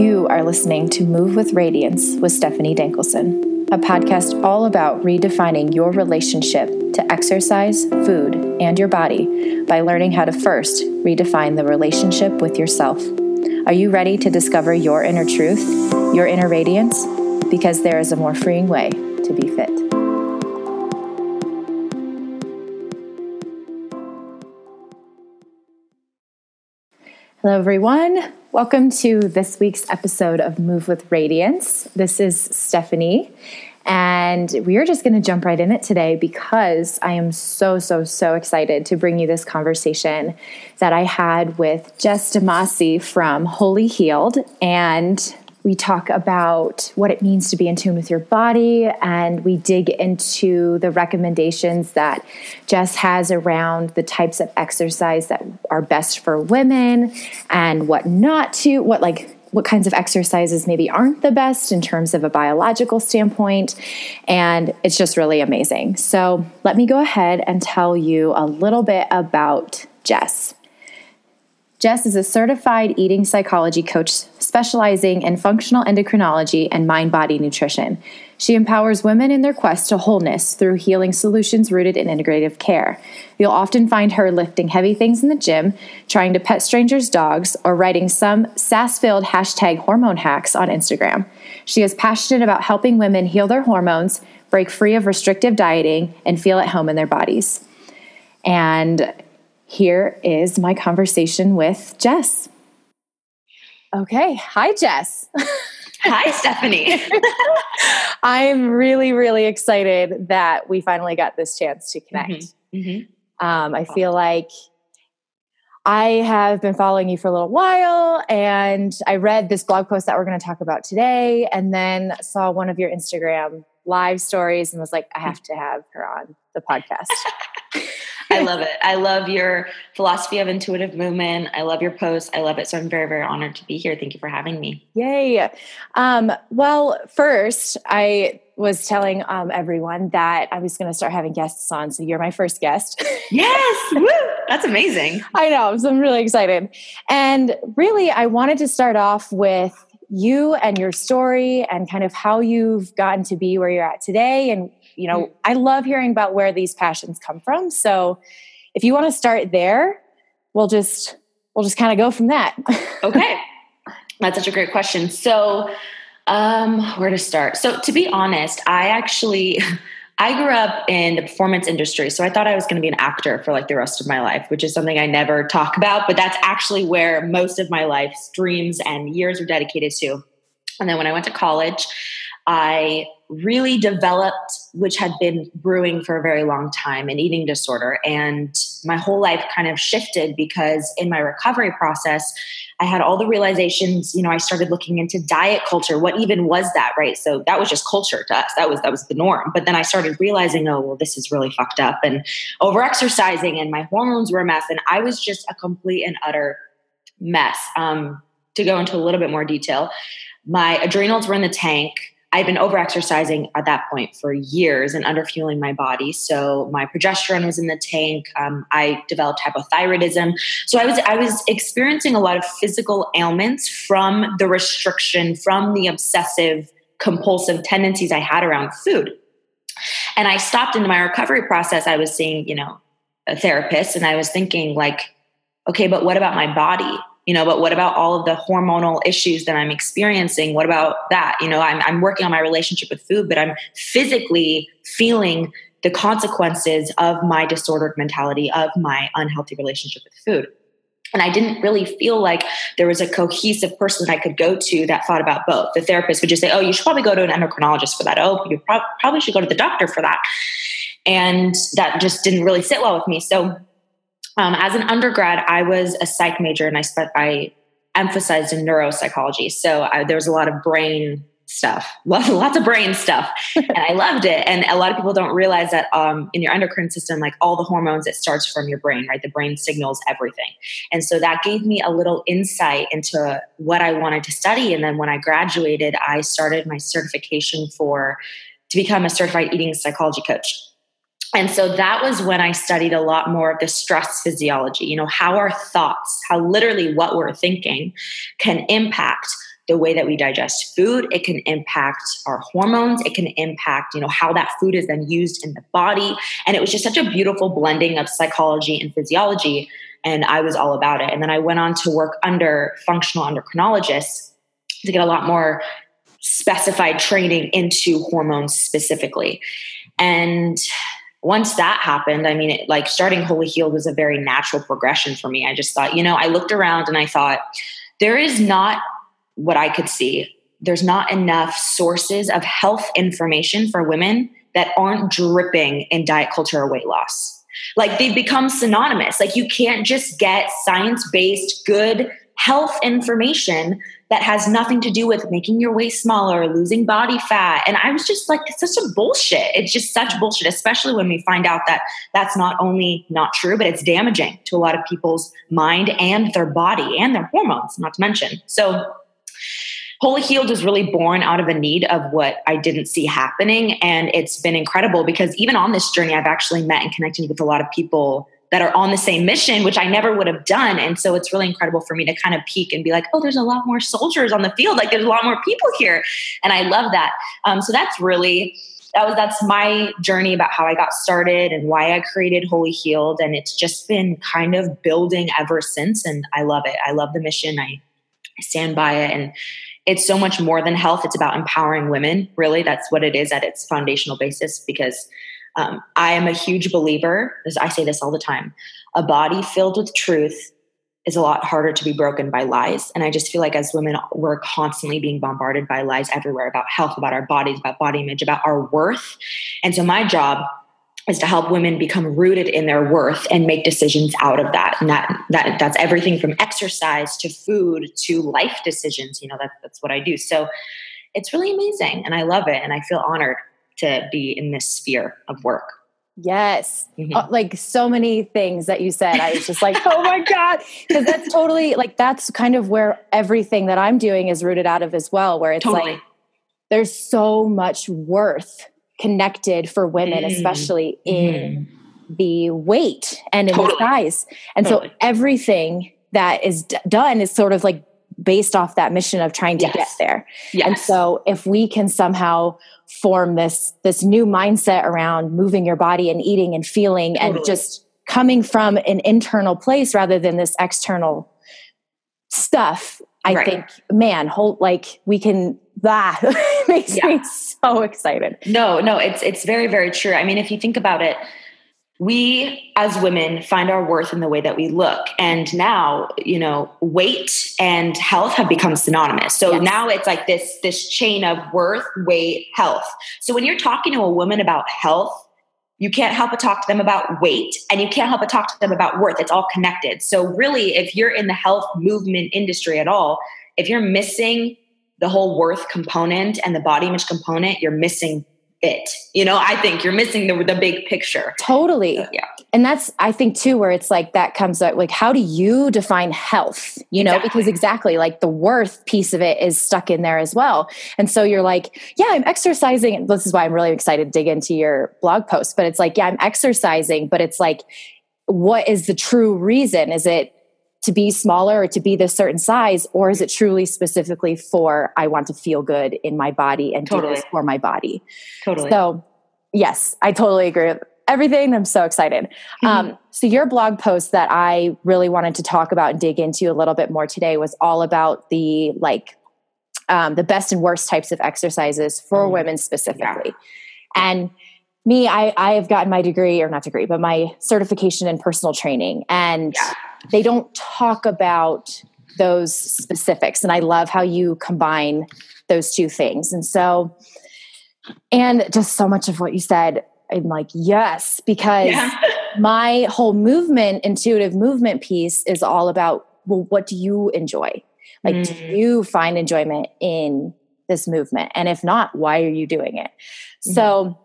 You are listening to Move with Radiance with Stephanie Dankelson, a podcast all about redefining your relationship to exercise, food, and your body by learning how to first redefine the relationship with yourself. Are you ready to discover your inner truth, your inner radiance? Because there is a more freeing way to be fit. Hello, everyone. Welcome to this week's episode of Move with Radiance. This is Stephanie, and we are just going to jump right in it today because I am so, so, so excited to bring you this conversation that I had with Jess Damasi from Holy Healed. And we talk about what it means to be in tune with your body, and we dig into the recommendations that Jess has around the types of exercise that are best for women and what not to, what like what kinds of exercises maybe aren't the best in terms of a biological standpoint. And it's just really amazing. So, let me go ahead and tell you a little bit about Jess. Jess is a certified eating psychology coach specializing in functional endocrinology and mind body nutrition. She empowers women in their quest to wholeness through healing solutions rooted in integrative care. You'll often find her lifting heavy things in the gym, trying to pet strangers' dogs, or writing some sass filled hashtag hormone hacks on Instagram. She is passionate about helping women heal their hormones, break free of restrictive dieting, and feel at home in their bodies. And here is my conversation with Jess. Okay. Hi, Jess. Hi, Stephanie. I'm really, really excited that we finally got this chance to connect. Mm-hmm. Mm-hmm. Um, I feel like I have been following you for a little while and I read this blog post that we're going to talk about today and then saw one of your Instagram live stories and was like, I have to have her on the podcast. I love it. I love your philosophy of intuitive movement. I love your posts. I love it. So I'm very, very honored to be here. Thank you for having me. Yay. Um, well, first, I was telling um, everyone that I was going to start having guests on. So you're my first guest. Yes. Woo! That's amazing. I know. So I'm really excited. And really, I wanted to start off with you and your story and kind of how you've gotten to be where you're at today. And you know mm. i love hearing about where these passions come from. So if you want to start there we'll just we'll just kind of go from that. Okay. That's such a great question. So um where to start? So to be honest i actually I grew up in the performance industry, so I thought I was going to be an actor for like the rest of my life, which is something I never talk about, but that's actually where most of my life's dreams and years were dedicated to. And then when I went to college, I really developed, which had been brewing for a very long time, an eating disorder. And my whole life kind of shifted because in my recovery process, I had all the realizations, you know, I started looking into diet culture. What even was that, right? So that was just culture to us. That was that was the norm. But then I started realizing, oh, well, this is really fucked up and over exercising and my hormones were a mess. And I was just a complete and utter mess. Um, to go into a little bit more detail, my adrenals were in the tank I'd been overexercising at that point for years and underfueling my body. So my progesterone was in the tank. Um, I developed hypothyroidism. So I was I was experiencing a lot of physical ailments from the restriction, from the obsessive compulsive tendencies I had around food. And I stopped into my recovery process. I was seeing, you know, a therapist, and I was thinking like, okay, but what about my body? You know but what about all of the hormonal issues that i'm experiencing what about that you know i'm, I'm working on my relationship with food but i'm physically feeling the consequences of my disordered mentality of my unhealthy relationship with food and I didn't really feel like there was a cohesive person that I could go to that thought about both. The therapist would just say, Oh, you should probably go to an endocrinologist for that. Oh, you pro- probably should go to the doctor for that. And that just didn't really sit well with me. So um, as an undergrad, I was a psych major and I, spe- I emphasized in neuropsychology. So I, there was a lot of brain stuff, lots of brain stuff, and I loved it. And a lot of people don't realize that um, in your endocrine system, like all the hormones, it starts from your brain, right? The brain signals everything. And so that gave me a little insight into what I wanted to study. And then when I graduated, I started my certification for to become a certified eating psychology coach. And so that was when I studied a lot more of the stress physiology, you know, how our thoughts, how literally what we're thinking can impact the way that we digest food. It can impact our hormones. It can impact, you know, how that food is then used in the body. And it was just such a beautiful blending of psychology and physiology. And I was all about it. And then I went on to work under functional endocrinologists to get a lot more specified training into hormones specifically. And once that happened, I mean, it, like starting Holy Healed was a very natural progression for me. I just thought, you know, I looked around and I thought, there is not what I could see, there's not enough sources of health information for women that aren't dripping in diet culture or weight loss. Like they've become synonymous. Like you can't just get science based, good health information that has nothing to do with making your waist smaller, or losing body fat. And I was just like, it's such a bullshit. It's just such bullshit, especially when we find out that that's not only not true, but it's damaging to a lot of people's mind and their body and their hormones, not to mention. So, Holy Healed is really born out of a need of what I didn't see happening. And it's been incredible because even on this journey, I've actually met and connected with a lot of people that are on the same mission, which I never would have done. And so it's really incredible for me to kind of peek and be like, oh, there's a lot more soldiers on the field. Like there's a lot more people here. And I love that. Um, so that's really, that was, that's my journey about how I got started and why I created Holy Healed. And it's just been kind of building ever since. And I love it. I love the mission. I, I stand by it. And it's so much more than health. It's about empowering women. Really, that's what it is at its foundational basis because um, I am a huge believer, as I say this all the time, a body filled with truth is a lot harder to be broken by lies. And I just feel like as women, we're constantly being bombarded by lies everywhere about health, about our bodies, about body image, about our worth. And so my job is to help women become rooted in their worth and make decisions out of that. And that, that that's everything from exercise to food to life decisions. You know, that, that's what I do. So it's really amazing and I love it. And I feel honored to be in this sphere of work. Yes. Mm-hmm. Uh, like so many things that you said. I was just like, oh my God. Because that's totally like, that's kind of where everything that I'm doing is rooted out of as well, where it's totally. like, there's so much worth connected for women, mm. especially in mm. the weight and in totally. the size. And totally. so everything that is d- done is sort of like based off that mission of trying to yes. get there. Yes. And so if we can somehow form this this new mindset around moving your body and eating and feeling totally. and just coming from an internal place rather than this external stuff, I right. think man, whole like we can that makes yeah. me so excited. No, no, it's it's very very true. I mean, if you think about it, we as women find our worth in the way that we look. And now you know weight and health have become synonymous. So yes. now it's like this this chain of worth weight health. So when you're talking to a woman about health you can't help but talk to them about weight and you can't help but talk to them about worth. It's all connected. So really if you're in the health movement industry at all if you're missing the whole worth component and the body image component you're missing it. You know, I think you're missing the, the big picture. Totally. So, yeah. And that's, I think, too, where it's like that comes up like, how do you define health? You know, exactly. because exactly like the worth piece of it is stuck in there as well. And so you're like, yeah, I'm exercising. This is why I'm really excited to dig into your blog post. But it's like, yeah, I'm exercising, but it's like, what is the true reason? Is it to be smaller or to be this certain size or is it truly specifically for i want to feel good in my body and totally. do this for my body totally so yes i totally agree with everything i'm so excited mm-hmm. um, so your blog post that i really wanted to talk about and dig into a little bit more today was all about the like um, the best and worst types of exercises for mm-hmm. women specifically yeah. and me I, I have gotten my degree or not degree but my certification in personal training and yeah they don't talk about those specifics. And I love how you combine those two things. And so, and just so much of what you said, I'm like, yes, because yeah. my whole movement, intuitive movement piece is all about, well, what do you enjoy? Like, mm. do you find enjoyment in this movement? And if not, why are you doing it? Mm. So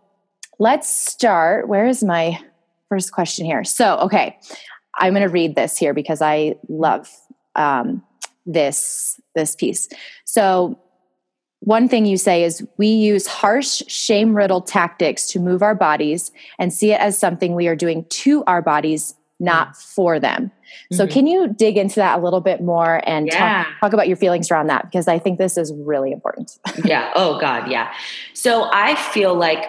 let's start. Where is my first question here? So, okay, I'm going to read this here because I love um, this this piece. So one thing you say is we use harsh, shame riddled tactics to move our bodies and see it as something we are doing to our bodies not mm. for them. So, mm-hmm. can you dig into that a little bit more and yeah. talk, talk about your feelings around that? Because I think this is really important. yeah. Oh, God. Yeah. So, I feel like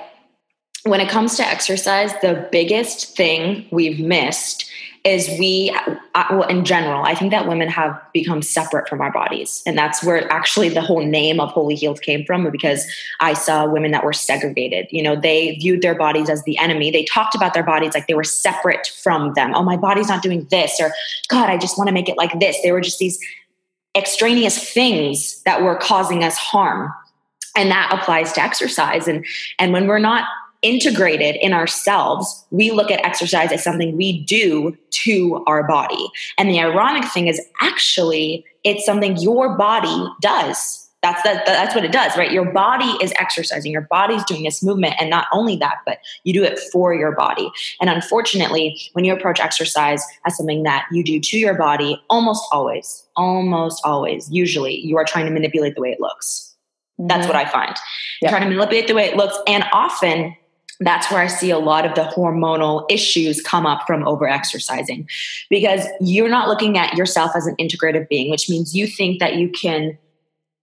when it comes to exercise, the biggest thing we've missed is we uh, well in general i think that women have become separate from our bodies. And that's where actually the whole name of holy healed came from because i saw women that were segregated. You know they viewed their bodies as the enemy. They talked about their bodies like they were separate from them. Oh my body's not doing this or god i just want to make it like this. They were just these extraneous things that were causing us harm. And that applies to exercise. And and when we're not integrated in ourselves, we look at exercise as something we do to our body. And the ironic thing is actually it's something your body does. That's that, that's what it does, right? Your body is exercising. Your body's doing this movement and not only that, but you do it for your body. And unfortunately, when you approach exercise as something that you do to your body, almost always, almost always, usually you are trying to manipulate the way it looks. That's mm-hmm. what I find. Yep. Trying to manipulate the way it looks and often that's where I see a lot of the hormonal issues come up from over exercising because you're not looking at yourself as an integrative being, which means you think that you can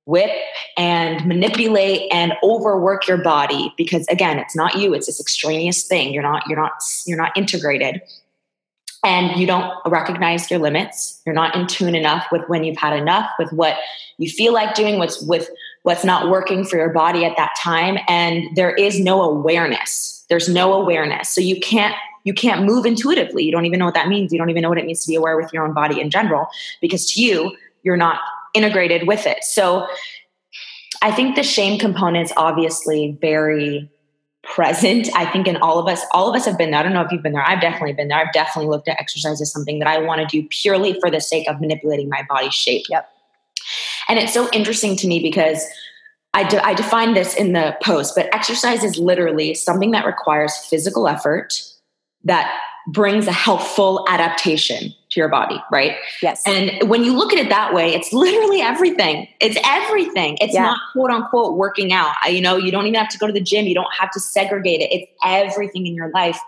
whip and manipulate and overwork your body because again it's not you it's this extraneous thing. You're not you're not you're not integrated. And you don't recognize your limits. You're not in tune enough with when you've had enough with what you feel like doing what's with what's not working for your body at that time. And there is no awareness. There's no awareness. So you can't you can't move intuitively. You don't even know what that means. You don't even know what it means to be aware with your own body in general because to you you're not integrated with it. So i think the shame components obviously very present i think in all of us. All of us have been there. I don't know if you've been there. I've definitely been there. I've definitely looked at exercise as something that i want to do purely for the sake of manipulating my body shape. Yep and it's so interesting to me because I, de- I define this in the post, but exercise is literally something that requires physical effort that brings a helpful adaptation to your body, right? Yes. And when you look at it that way, it's literally everything. It's everything. It's yeah. not quote unquote working out. You know, you don't even have to go to the gym. You don't have to segregate it. It's everything in your life.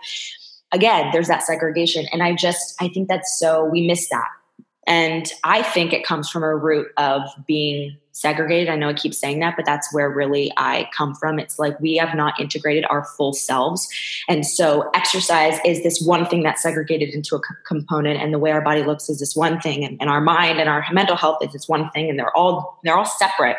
Again, there's that segregation. And I just, I think that's so, we miss that. And I think it comes from a root of being segregated. I know I keep saying that, but that's where really I come from. It's like we have not integrated our full selves. And so exercise is this one thing that's segregated into a component and the way our body looks is this one thing and, and our mind and our mental health is this one thing and they're all they're all separate.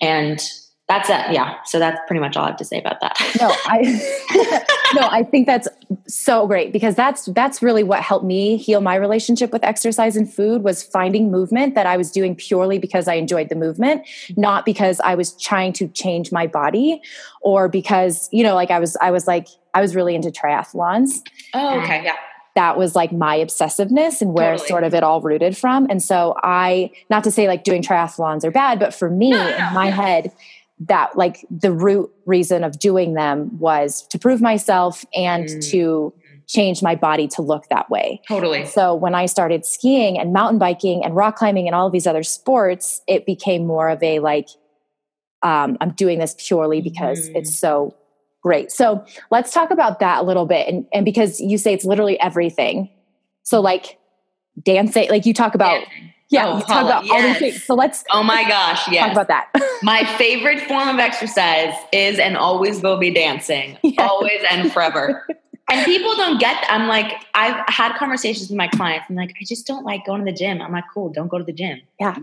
And that's it. Yeah. So that's pretty much all I have to say about that. no, I no, I think that's so great because that's that's really what helped me heal my relationship with exercise and food was finding movement that I was doing purely because I enjoyed the movement, not because I was trying to change my body or because, you know, like I was I was like I was really into triathlons. Oh, okay. Yeah that was like my obsessiveness and where totally. sort of it all rooted from. And so I, not to say like doing triathlons are bad, but for me no, no, in my head, that like the root reason of doing them was to prove myself and mm. to change my body to look that way. Totally. So when I started skiing and mountain biking and rock climbing and all of these other sports, it became more of a like, um, I'm doing this purely because mm. it's so great. So let's talk about that a little bit. And, and because you say it's literally everything. So like dancing, like you talk about. Yeah, oh, talk about yes. all these things. So let's. Oh my gosh, yes. Talk about that. my favorite form of exercise is and always will be dancing, yes. always and forever. and people don't get that. I'm like, I've had conversations with my clients. I'm like, I just don't like going to the gym. I'm like, cool, don't go to the gym. Yeah.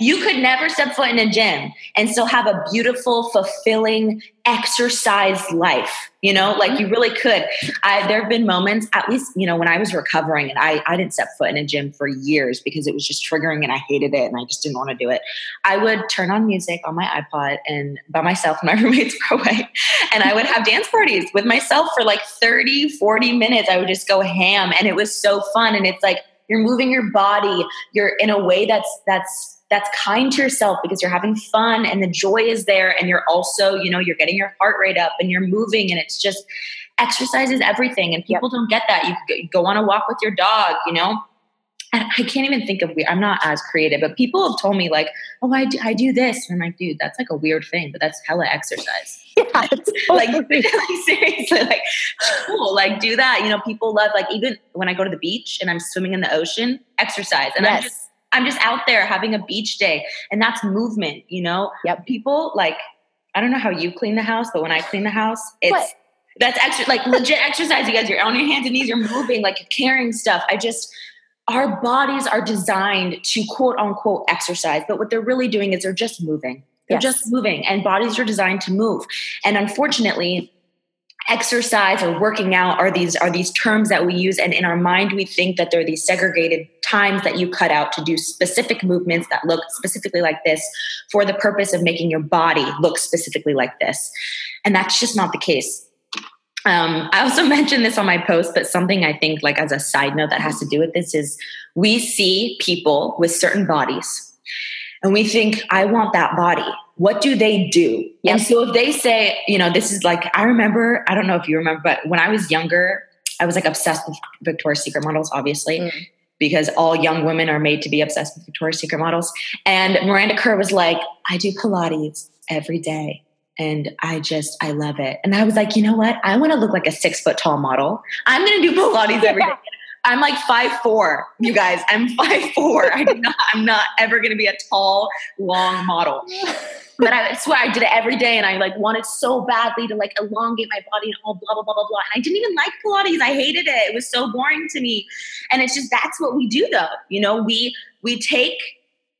You could never step foot in a gym and still have a beautiful, fulfilling exercise life you know? Like mm-hmm. you really could. I, there have been moments at least you know when i was recovering and I, I didn't step foot in a gym for years because it was just triggering and i hated it and i just didn't want to do it. I would turn on music on my ipod and by myself and my roommates were away and i would have dance parties with myself for like 30 40 minutes. I would just go ham and it was so fun and it's like you're moving your body. You're in a way that's that's that's kind to yourself because you're having fun and the joy is there. And you're also you know you're getting your heart rate up and you're moving and it's just exercise is everything. And people yep. don't get that. You go on a walk with your dog you know I can't even think of weird. I'm not as creative, but people have told me like, "Oh, I do, I do this." And I'm like, "Dude, that's like a weird thing, but that's hella exercise." Yeah, like, like seriously, like cool, like do that. You know, people love like even when I go to the beach and I'm swimming in the ocean, exercise, and yes. I'm just I'm just out there having a beach day, and that's movement. You know, yep. People like I don't know how you clean the house, but when I clean the house, it's. What? That's extra, like legit exercise. You guys, you're on your hands and knees, you're moving, like you're carrying stuff. I just, our bodies are designed to quote unquote exercise, but what they're really doing is they're just moving. They're yes. just moving, and bodies are designed to move. And unfortunately, exercise or working out are these are these terms that we use and in our mind we think that they're these segregated times that you cut out to do specific movements that look specifically like this for the purpose of making your body look specifically like this and that's just not the case um, I also mentioned this on my post, but something I think, like as a side note, that has to do with this is we see people with certain bodies, and we think, "I want that body." What do they do? Yep. And so if they say, you know, this is like I remember. I don't know if you remember, but when I was younger, I was like obsessed with Victoria's Secret models, obviously. Mm. Because all young women are made to be obsessed with Victoria's Secret models. And Miranda Kerr was like, I do Pilates every day and I just I love it. And I was like, you know what? I want to look like a six foot tall model. I'm gonna do Pilates every day. I'm like five four, you guys. I'm five four. I'm not. I'm not ever gonna be a tall, long model. But I swear I did it every day, and I like wanted so badly to like elongate my body and all blah blah blah blah blah. And I didn't even like Pilates. I hated it. It was so boring to me. And it's just that's what we do, though. You know, we we take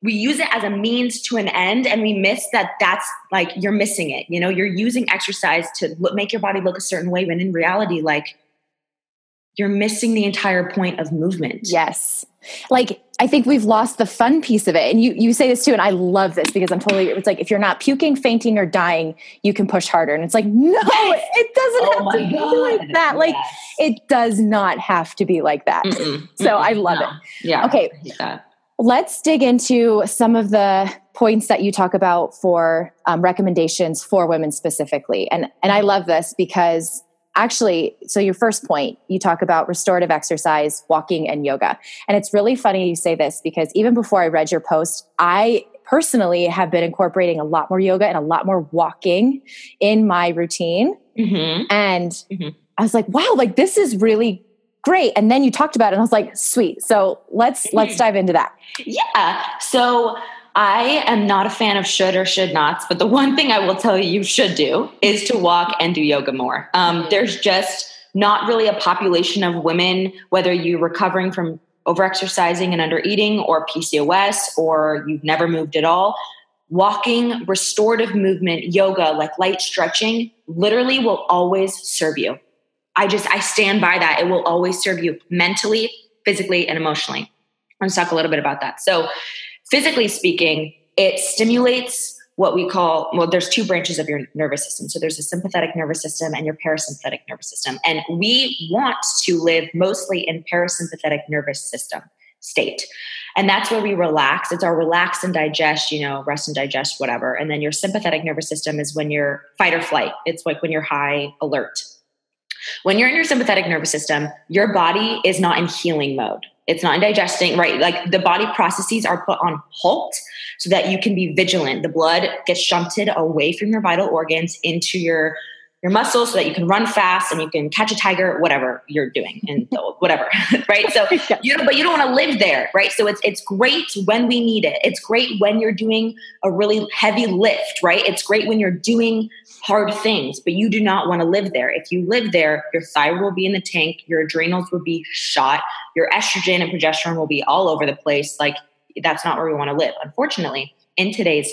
we use it as a means to an end and we miss that that's like you're missing it you know you're using exercise to look, make your body look a certain way when in reality like you're missing the entire point of movement yes like i think we've lost the fun piece of it and you you say this too and i love this because i'm totally it's like if you're not puking fainting or dying you can push harder and it's like no it doesn't oh have to God. be like that yes. like it does not have to be like that Mm-mm. so Mm-mm. i love no. it yeah okay Let's dig into some of the points that you talk about for um, recommendations for women specifically. And, and I love this because actually, so your first point, you talk about restorative exercise, walking, and yoga. And it's really funny you say this because even before I read your post, I personally have been incorporating a lot more yoga and a lot more walking in my routine. Mm-hmm. And mm-hmm. I was like, wow, like this is really great. And then you talked about it and i was like sweet. So let's let's dive into that. Yeah. So i am not a fan of should or should nots but the one thing i will tell you you should do is to walk and do yoga more. Um, mm-hmm. there's just not really a population of women whether you're recovering from overexercising and undereating or pcos or you've never moved at all. Walking restorative movement yoga like light stretching literally will always serve you I just, I stand by that. It will always serve you mentally, physically, and emotionally. To talk a little bit about that. So, physically speaking, it stimulates what we call well there's two branches of your nervous system. So there's a sympathetic nervous system and your parasympathetic nervous system. And we want to live mostly in parasympathetic nervous system state. And that's where we relax. It's our relax and digest you know rest and digest whatever. And then your sympathetic nervous system is when you're fight or flight. It's like when you're high alert when you're in your sympathetic nervous system, your body is not in healing mode. It's not in digesting, right? Like the body processes are put on halt so that you can be vigilant. The blood gets shunted away from your vital organs into your your muscles so that you can run fast and you can catch a tiger, whatever you're doing, and whatever, right? So you know, but you don't want to live there, right? So it's it's great when we need it. It's great when you're doing a really heavy lift, right? It's great when you're doing hard things, but you do not want to live there. If you live there, your thyroid will be in the tank, your adrenals will be shot, your estrogen and progesterone will be all over the place. Like that's not where we want to live. Unfortunately, in today's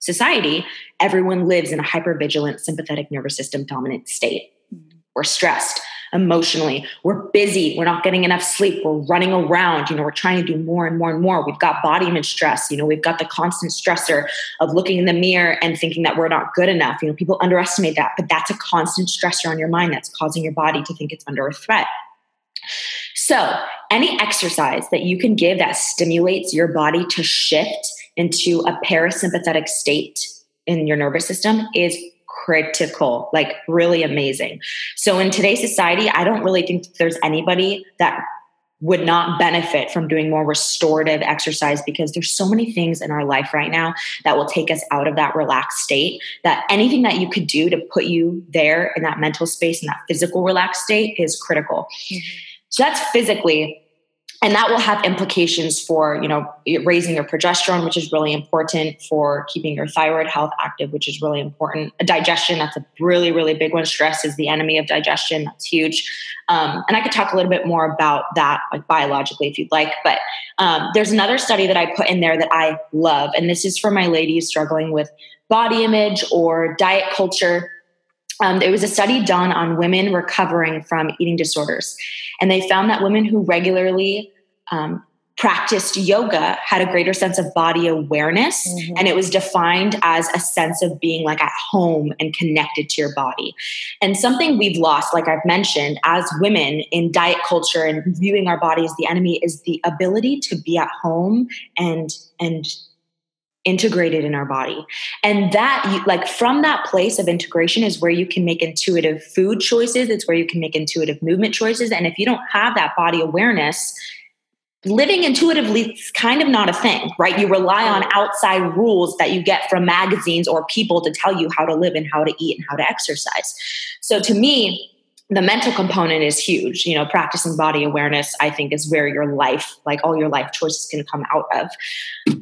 society, everyone lives in a hypervigilant sympathetic nervous system dominant state. Mm-hmm. We're stressed emotionally. We're busy. We're not getting enough sleep. We're running around. You know, we're trying to do more and more and more. We've got body image stress. You know, we've got the constant stressor of looking in the mirror and thinking that we're not good enough. You know, people underestimate that, but that's a constant stressor on your mind that's causing your body to think it's under a threat. So, any exercise that you can give that stimulates your body to shift into a parasympathetic state in your nervous system is critical, like really amazing. So in today's society, I don't really think there's anybody that would not benefit from doing more restorative exercise because there's so many things in our life right now that will take us out of that relaxed state that anything that you could do to put you there in that mental space and that physical relaxed state is critical mm-hmm. so that's physically and that will have implications for you know raising your progesterone which is really important for keeping your thyroid health active which is really important. Digestion that's a really really big one. Stress is the enemy of digestion that's huge. Um, and i could talk a little bit more about that like biologically if you'd like but um, there's another study that i put in there that i love and this is for my ladies struggling with body image or diet culture um, there was a study done on women recovering from eating disorders, and they found that women who regularly um, practiced yoga had a greater sense of body awareness mm-hmm. and it was defined as a sense of being like at home and connected to your body and something we've lost like i've mentioned as women in diet culture and viewing our body as the enemy is the ability to be at home and and integrated in our body. And that like from that place of integration is where you can make intuitive food choices. It's where you can make intuitive movement choices. And if you don't have that body awareness living intuitively is kind of not a thing right? You rely on outside rules that you get from magazines or people to tell you how to live and how to eat and how to exercise. So to me the mental component is huge. You know practicing body awareness i think is where your life like all your life choices can come out of.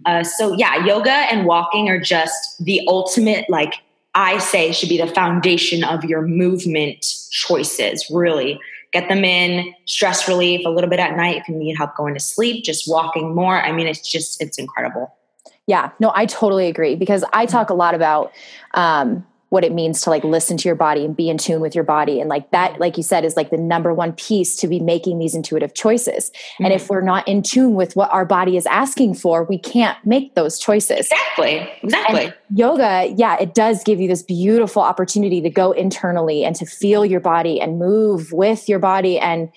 Uh, so yeah yoga and walking are just the ultimate like i say should be the foundation of your movement choices really. Get them in stress relief a little bit at night if you need help going to sleep just walking more. I mean it's just it's incredible. Yeah no i totally agree because i talk a lot about um, what it means to like listen to your body and be in tune with your body. And like that like you said is like the number one piece to be making these intuitive choices. Mm-hmm. and if mm-hmm. we're not in tune with what our body is asking for we can't make those choices. Exactly. Exactly. And yoga yeah it does give you this beautiful opportunity to go internally and to feel your body and move with your body. And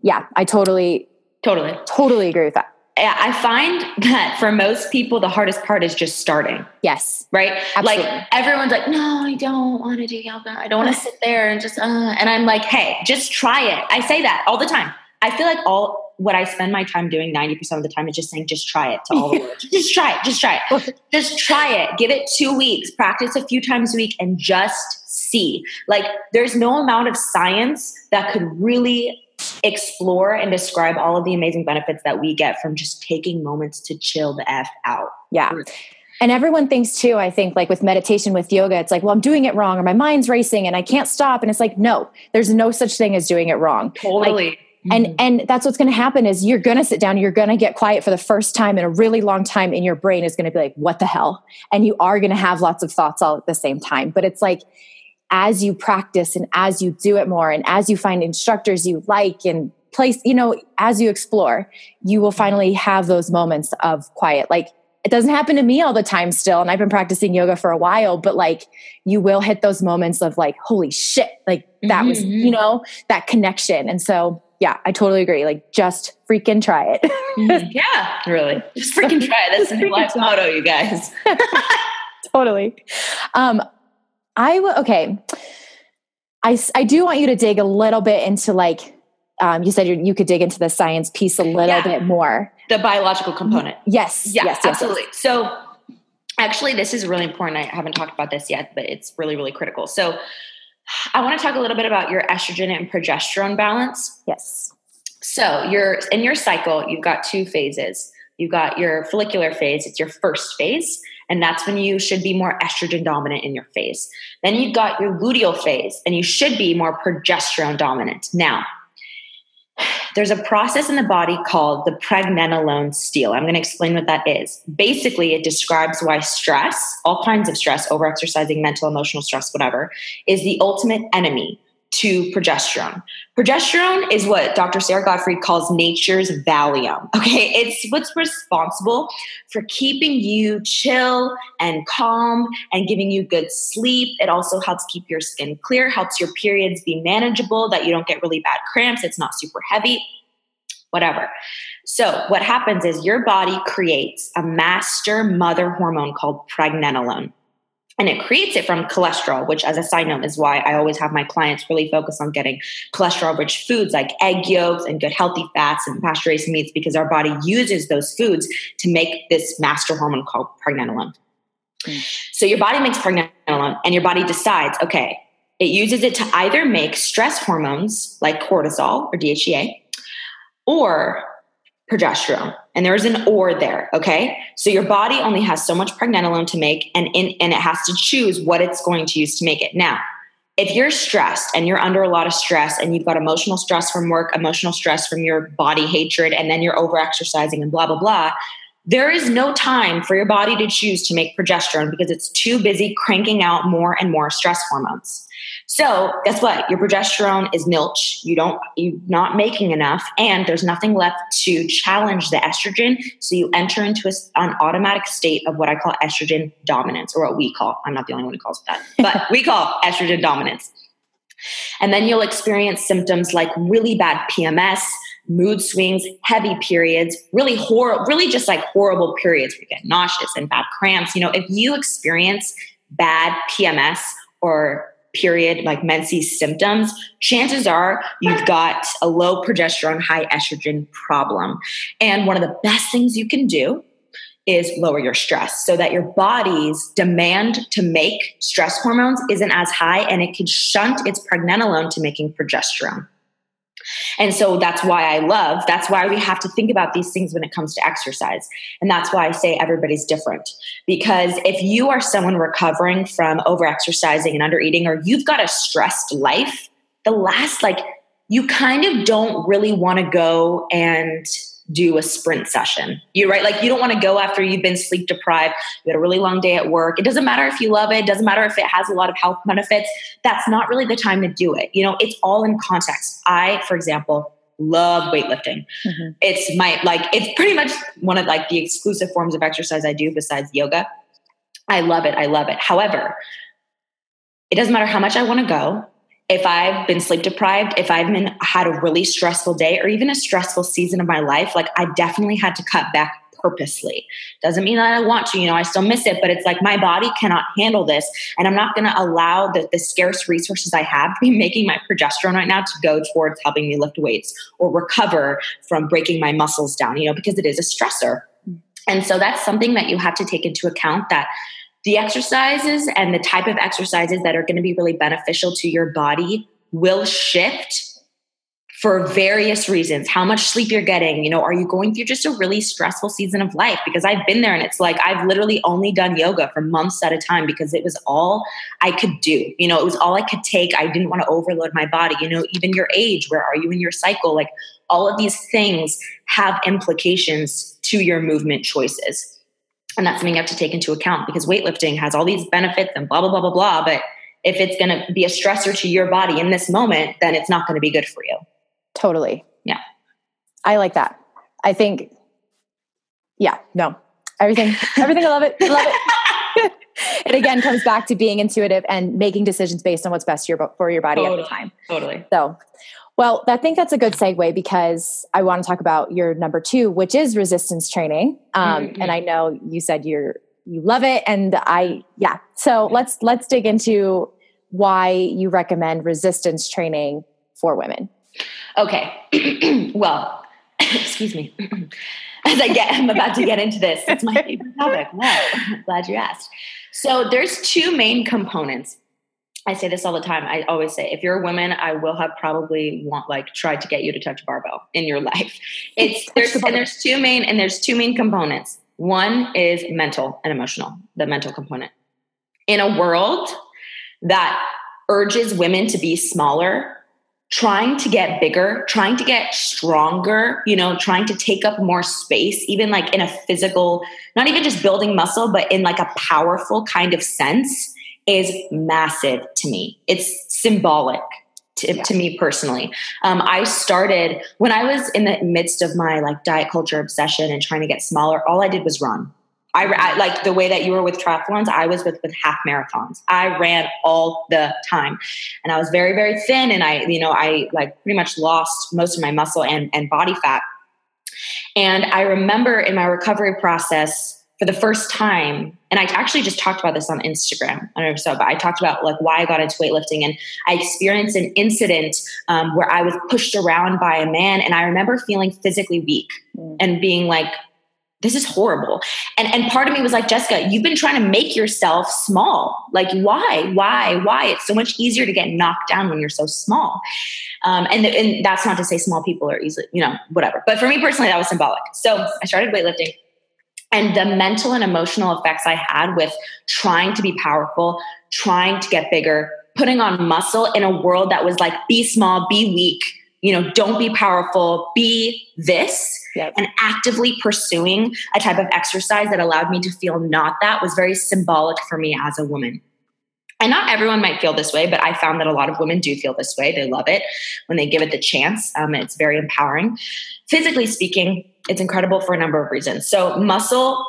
yeah i totally totally. totally agree with that I find that for most people, the hardest part is just starting. Yes. Right? Absolutely. Like everyone's like, no, I don't want to do yoga. I don't want to sit there and just, uh, and I'm like, hey, just try it. I say that all the time. I feel like all what I spend my time doing 90% of the time is just saying, just try it to all the world. just try it. Just try it. just try it. Give it two weeks. Practice a few times a week and just see. Like there's no amount of science that could really explore and describe all of the amazing benefits that we get from just taking moments to chill the F out. Yeah. And everyone thinks too, I think, like with meditation, with yoga, it's like, well, I'm doing it wrong or my mind's racing and I can't stop. And it's like, no, there's no such thing as doing it wrong. Totally. Like, and mm-hmm. and that's what's going to happen is you're going to sit down you're going to get quiet for the first time in a really long time and your brain is going to be like what the hell and you are going to have lots of thoughts all at the same time but it's like as you practice and as you do it more and as you find instructors you like and place, you know, as you explore, you will finally have those moments of quiet. Like it doesn't happen to me all the time still. And I've been practicing yoga for a while, but like you will hit those moments of like, holy shit, like that mm-hmm. was, you know, that connection. And so, yeah, I totally agree. Like just freaking try it. mm-hmm. Yeah, really. Just freaking try it. That's the new life motto, you guys. totally. Um, I will, okay. I, I do want you to dig a little bit into like, um, you said you could dig into the science piece a little yeah. bit more. The biological component. Yes. Yeah, yes, absolutely. Yes, yes. So actually, this is really important. I haven't talked about this yet, but it's really, really critical. So I want to talk a little bit about your estrogen and progesterone balance. Yes. So you're in your cycle, you've got two phases. You've got your follicular phase, it's your first phase. And that's when you should be more estrogen dominant in your phase. Then you've got your luteal phase, and you should be more progesterone dominant. Now, there's a process in the body called the pregnenolone steal. I'm going to explain what that is. Basically, it describes why stress, all kinds of stress, overexercising, mental, emotional stress, whatever, is the ultimate enemy to progesterone. Progesterone is what Dr. Sara Gottfried calls nature's Valium. Okay, it's what's responsible for keeping you chill and calm and giving you good sleep. It also helps keep your skin clear, helps your periods be manageable, that you don't get really bad cramps, it's not super heavy, whatever. So, what happens is your body creates a master mother hormone called pregnenolone. And it creates it from cholesterol, which, as a side note, is why I always have my clients really focus on getting cholesterol rich foods like egg yolks and good healthy fats and pasture raised meats because our body uses those foods to make this master hormone called pregnenolone. Mm. So, your body makes pregnenolone, and your body decides, okay, it uses it to either make stress hormones like cortisol or DHEA or progesterone. And there's an or there, okay? So your body only has so much pregnenolone to make and in, and it has to choose what it's going to use to make it. Now, if you're stressed and you're under a lot of stress and you've got emotional stress from work, emotional stress from your body hatred, and then you're over exercising and blah, blah, blah, there is no time for your body to choose to make progesterone because it's too busy cranking out more and more stress hormones. So guess what? Your progesterone is nilch. You don't, you're not making enough, and there's nothing left to challenge the estrogen. So you enter into a, an automatic state of what I call estrogen dominance, or what we call. I'm not the only one who calls it that, but we call estrogen dominance. And then you'll experience symptoms like really bad PMS, mood swings, heavy periods, really horrible, really just like horrible periods you get nauseous and bad cramps. You know, if you experience bad PMS or period, like menses symptoms, chances are you've got a low progesterone, high estrogen problem. And one of the best things you can do is lower your stress so that your body's demand to make stress hormones isn't as high and it can shunt its pregnenolone to making progesterone. And so that's why I love, that's why we have to think about these things when it comes to exercise. And that's why I say everybody's different. Because if you are someone recovering from overexercising and undereating, or you've got a stressed life, the last, like, you kind of don't really want to go and do a sprint session. You right? Like you don't want to go after you've been sleep deprived, you had a really long day at work. It doesn't matter if you love it, it doesn't matter if it has a lot of health benefits. That's not really the time to do it. You know, it's all in context. I, for example, love weightlifting. Mm-hmm. It's my like it's pretty much one of like the exclusive forms of exercise I do besides yoga. I love it. I love it. However, it doesn't matter how much I want to go if I've been sleep deprived, if I've been had a really stressful day or even a stressful season of my life, like I definitely had to cut back purposely. Doesn't mean that I want to, you know, I still miss it, but it's like my body cannot handle this. And I'm not going to allow the, the scarce resources I have to be making my progesterone right now to go towards helping me lift weights or recover from breaking my muscles down, you know, because it is a stressor. Mm. And so that's something that you have to take into account that the exercises and the type of exercises that are going to be really beneficial to your body will shift for various reasons. How much sleep you're getting you know are you going through just a really stressful season of life? Because i've been there and it's like i've literally only done yoga for months at a time because it was all i could do. You know it was all i could take. I didn't want to overload my body. You know even your age where are you in your cycle? Like all of these things have implications to your movement choices and that's something you have to take into account because weightlifting has all these benefits and blah, blah, blah, blah, blah. But if it's going to be a stressor to your body in this moment, then it's not going to be good for you. Totally. Yeah. I like that. I think, yeah, no, everything, everything. I love it. I love it. it again comes back to being intuitive and making decisions based on what's best for your body totally. at the time. Totally. So well, I think that's a good segue because I want to talk about your number two, which is resistance training. Um, mm-hmm. And I know you said you're you love it, and I yeah. So let's let's dig into why you recommend resistance training for women. Okay. well, excuse me. As I get, I'm about to get into this. It's my favorite topic. Wow, glad you asked. So there's two main components I say this all the time. I always say, if you're a woman, I will have probably want like tried to get you to touch a barbell in your life. It's there's the and there's two main and there's two main components. One is mental and emotional, the mental component. In a world that urges women to be smaller, trying to get bigger, trying to get stronger, you know, trying to take up more space, even like in a physical, not even just building muscle, but in like a powerful kind of sense is massive to me. It's symbolic to, yeah. to me personally. Um, I started when I was in the midst of my like diet culture obsession and trying to get smaller. All I did was run. I, I, like the way that you were with triathlons. I was with with half marathons. I ran all the time, and I was very very thin. And I, you know, I like pretty much lost most of my muscle and and body fat. And I remember in my recovery process for the first time, and I actually just talked about this on Instagram. I don't know if so, but I talked about like why I got into weightlifting, and I experienced an incident um, where I was pushed around by a man, and I remember feeling physically weak mm. and being like, this is horrible. And and part of me was like, Jessica, you've been trying to make yourself small. Like, why? Why? Why? It's so much easier to get knocked down when you're so small. Um, and, and that's not to say small people are easily, you know, whatever. But for me personally, that was symbolic. So I started weightlifting and the mental and emotional effects I had with trying to be powerful, trying to get bigger, putting on muscle in a world that was like, be small, be weak, you know, don't be powerful, be this. Yep. And actively pursuing a type of exercise that allowed me to feel not that was very symbolic for me as a woman. And not everyone might feel this way, but I found that a lot of women do feel this way. They love it when they give it the chance. Um, it's very empowering. Physically speaking, it's incredible for a number of reasons. So, muscle,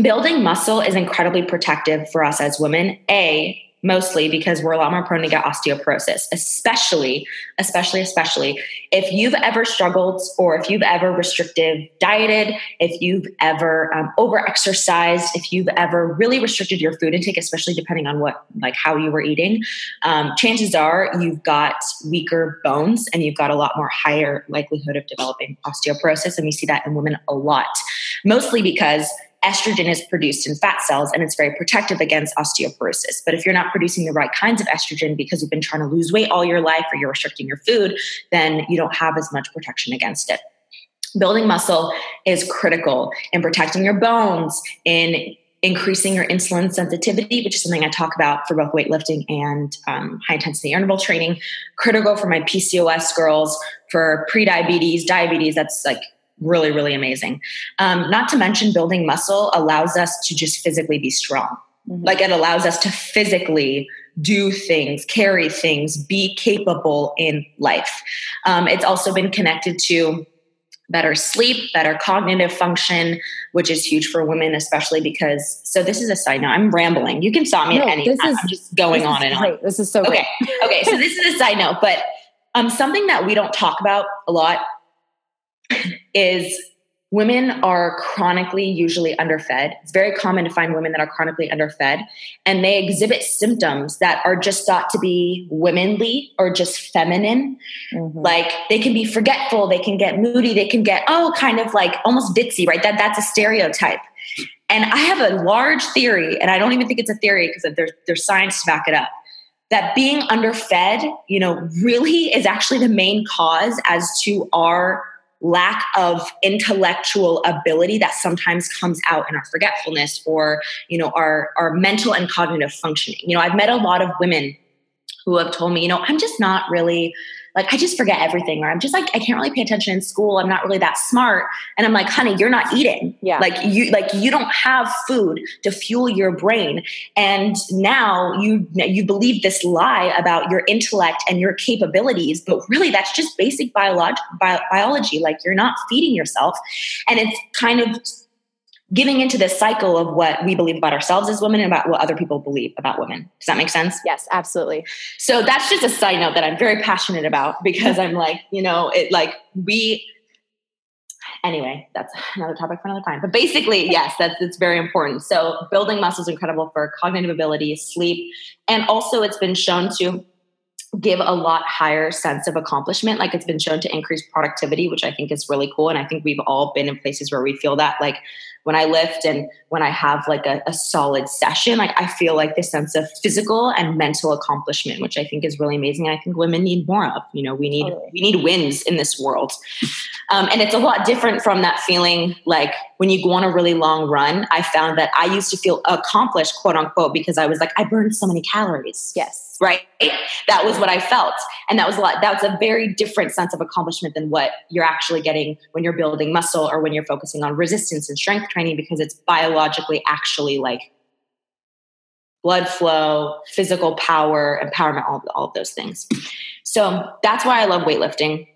building muscle is incredibly protective for us as women. A, mostly because we're a lot more prone to get osteoporosis, especially, especially, especially if you've ever struggled or if you've ever restrictive dieted, if you've ever um, over exercised, if you've ever really restricted your food intake, especially depending on what, like how you were eating, um, chances are you've got weaker bones and you've got a lot more higher likelihood of developing osteoporosis. And we see that in women a lot, mostly because estrogen is produced in fat cells and it's very protective against osteoporosis. But if you're not producing the right kinds of estrogen because you've been trying to lose weight all your life or you're restricting your food, then you don't have as much protection against it. Building muscle is critical in protecting your bones, in increasing your insulin sensitivity, which is something I talk about for both weightlifting and um, high intensity interval training. Critical for my PCOS girls, for pre-diabetes, diabetes. That's like really, really amazing. Um, not to mention, building muscle allows us to just physically be strong. Mm-hmm. Like it allows us to physically do things, carry things, be capable in life. Um, it's also been connected to better sleep, better cognitive function, which is huge for women, especially because. So this is a side note. I'm rambling. You can stop me no, at any time. Is, I'm just going on and on. This is so okay. okay, so this is a side note, but um, something that we don't talk about a lot is women are chronically usually underfed. It's very common to find women that are chronically underfed and they exhibit symptoms that are just thought to be womanly or just feminine. Mm-hmm. Like they can be forgetful, they can get moody, they can get oh kind of like almost ditzy, right? That that's a stereotype. And I have a large theory and I don't even think it's a theory because there's there's science to back it up. That being underfed, you know, really is actually the main cause as to our lack of intellectual ability that sometimes comes out in our forgetfulness or you know our our mental and cognitive functioning. You know i've met a lot of women who have told me you know i'm just not really like I just forget everything, or I'm just like I can't really pay attention in school. I'm not really that smart, and I'm like, honey, you're not eating. Yeah, like you like you don't have food to fuel your brain, and now you you believe this lie about your intellect and your capabilities, but really that's just basic biolog- bi- biology. Like you're not feeding yourself, and it's kind of giving into this cycle of what we believe about ourselves as women and about what other people believe about women. Does that make sense? Yes, absolutely. So that's just a side note that I'm very passionate about because I'm like, you know, it like we anyway, that's another topic for another time. But basically, yes, that's it's very important. So building muscle is incredible for cognitive ability, sleep, and also it's been shown to give a lot higher sense of accomplishment. Like it's been shown to increase productivity, which I think is really cool. And I think we've all been in places where we feel that like when I lift and when I have like a, a, solid session, like I feel like this sense of physical and mental accomplishment, which I think is really amazing. And I think women need more of. You know, we need totally. we need wins in this world, um, and it's a lot different from that feeling like when you go on a really long run. I found that I used to feel accomplished, quote unquote, because I was like I burned so many calories. Yes right? That was what I felt. And that was a lot, that was a very different sense of accomplishment than what you're actually getting when you're building muscle or when you're focusing on resistance and strength training because it's biologically actually like blood flow, physical power, empowerment, all, all of those things. So that's why I love weightlifting.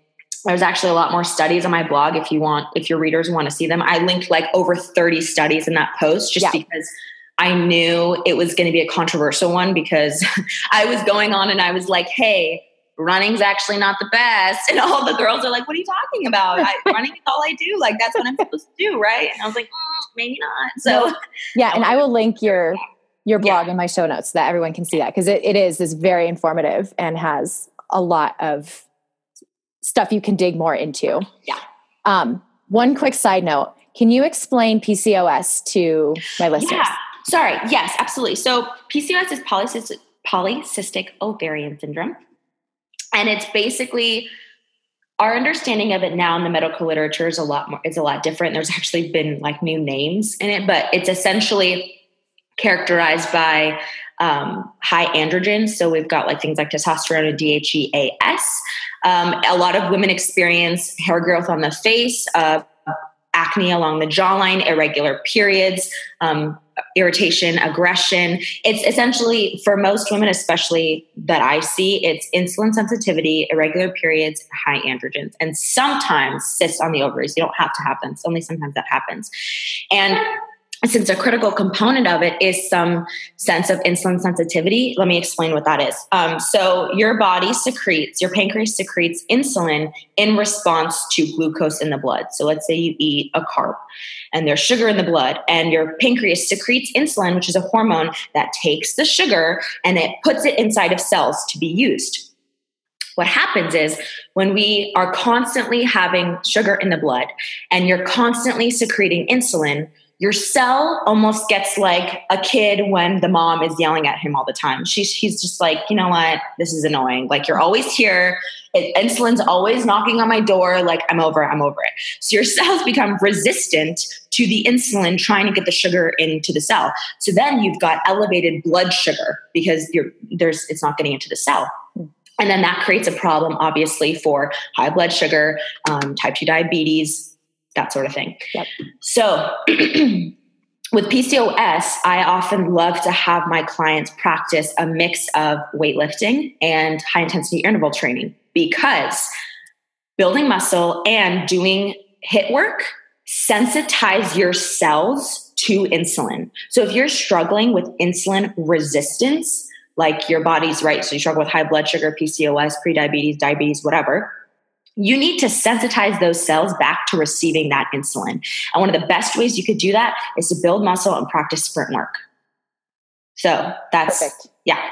There's actually a lot more studies on my blog if you want, if your readers want to see them. I linked like over 30 studies in that post just yeah. because I knew it was going to be a controversial one because I was going on and I was like, hey, running's actually not the best. And all the girls are like, what are you talking about? I, running is all I do. Like, that's what I'm supposed to do, right? And I was like, mm, maybe not. So yeah, and I will link your your blog yeah. in my show notes so that everyone can see that because it, it is is very informative and has a lot of stuff you can dig more into. Yeah. Um, one quick side note: Can you explain PCOS to my listeners? Yeah. Sorry. Yes, absolutely. So PCOS is polycystic, polycystic ovarian syndrome, and it's basically our understanding of it now in the medical literature is a lot more it's a lot different. There's actually been like new names in it but it's essentially characterized by um, high androgens. So we've got like things like testosterone and DHEA-S um, a lot of women experience hair growth on the face uh, acne along the jawline irregular periods um, irritation, aggression. It's essentially for most women, especially that I see, it's insulin sensitivity, irregular periods, high androgens, and sometimes cysts on the ovaries. You don't have to have them. It's only sometimes that happens. And since a critical component of it is some sense of insulin sensitivity, let me explain what that is. Um, so, your body secretes, your pancreas secretes insulin in response to glucose in the blood. So, let's say you eat a carb and there's sugar in the blood, and your pancreas secretes insulin, which is a hormone that takes the sugar and it puts it inside of cells to be used. What happens is when we are constantly having sugar in the blood and you're constantly secreting insulin, your cell almost gets like a kid when the mom is yelling at him all the time. She's he's just like, you know what, this is annoying. Like you're always here. It, insulin's always knocking on my door. Like I'm over it. I'm over it. So your cells become resistant to the insulin trying to get the sugar into the cell. So then you've got elevated blood sugar because you're there's it's not getting into the cell. And then that creates a problem, obviously, for high blood sugar, um, type 2 diabetes, that sort of thing. Yep. So with PCOS, I often love to have my clients practice a mix of weightlifting and high intensity interval training because building muscle and doing HIIT work sensitize your cells to insulin. So if you're struggling with insulin resistance, like your body's right, so you struggle with high blood sugar, PCOS, prediabetes, diabetes, whatever, you need to sensitize those cells back to receiving that insulin. And one of the best ways you could do that is to build muscle and practice sprint work. So that's, Perfect. yeah.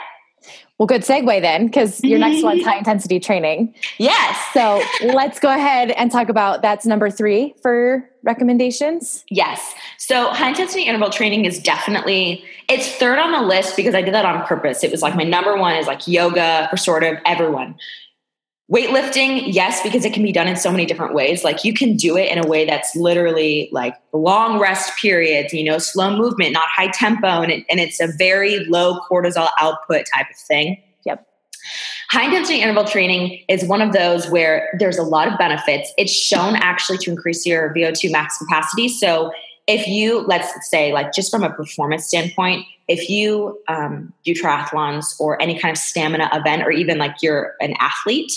Well, good segue then, because your next one's high intensity training. Yes. So let's go ahead and talk about that's number three for recommendations. Yes. So high intensity interval training is definitely it's third on the list because I did that on purpose. It was like my number one is like yoga for sort of everyone. Weightlifting, yes, because it can be done in so many different ways. Like you can do it in a way that's literally like long rest periods, you know, slow movement, not high tempo, and, it, and it's a very low cortisol output type of thing. Yep. High intensity interval training is one of those where there's a lot of benefits. It's shown actually to increase your VO2 max capacity. So if you, let's say, like just from a performance standpoint, if you um, do triathlons or any kind of stamina event, or even like you're an athlete,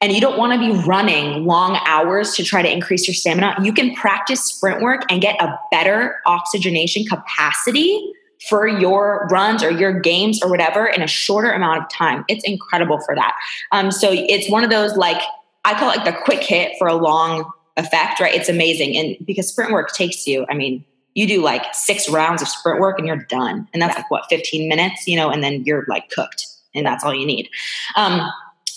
and you don't want to be running long hours to try to increase your stamina, you can practice sprint work and get a better oxygenation capacity for your runs or your games or whatever in a shorter amount of time. It's incredible for that. Um, so it's one of those like, I call it like the quick hit for a long effect, right? It's amazing. And because sprint work takes you, I mean, you do like six rounds of sprint work and you're done. And that's like what, 15 minutes, you know, and then you're like cooked and that's all you need. Um,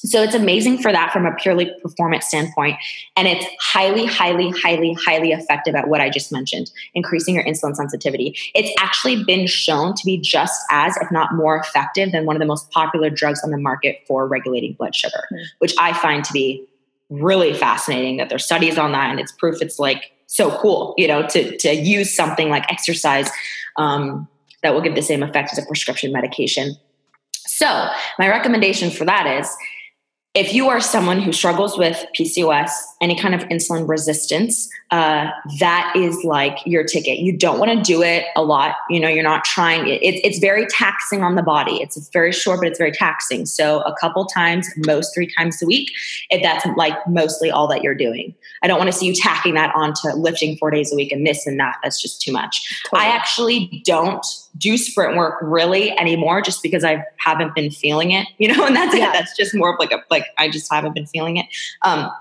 so it's amazing for that from a purely performance standpoint. And it's highly, highly, highly, highly effective at what I just mentioned, increasing your insulin sensitivity. It's actually been shown to be just as, if not more effective than one of the most popular drugs on the market for regulating blood sugar, mm. which I find to be really fascinating that there's studies on that and it's proof it's like so cool, you know, to to use something like exercise um, that will give the same effect as a prescription medication. So, my recommendation for that is if you are someone who struggles with PCOS, any kind of insulin resistance, uh, that is like your ticket. You don't want to do it a lot. You know, you're not trying. It, it's very taxing on the body. It's very short, but it's very taxing. So a couple times, most three times a week, if that's like mostly all that you're doing. I don't want to see you tacking that onto lifting four days a week and this and that. That's just too much. Totally. I actually don't do sprint work really anymore just because I haven't been feeling it, you know, and that's yeah. it. That's just more of like a, like, I just haven't been feeling it. Um,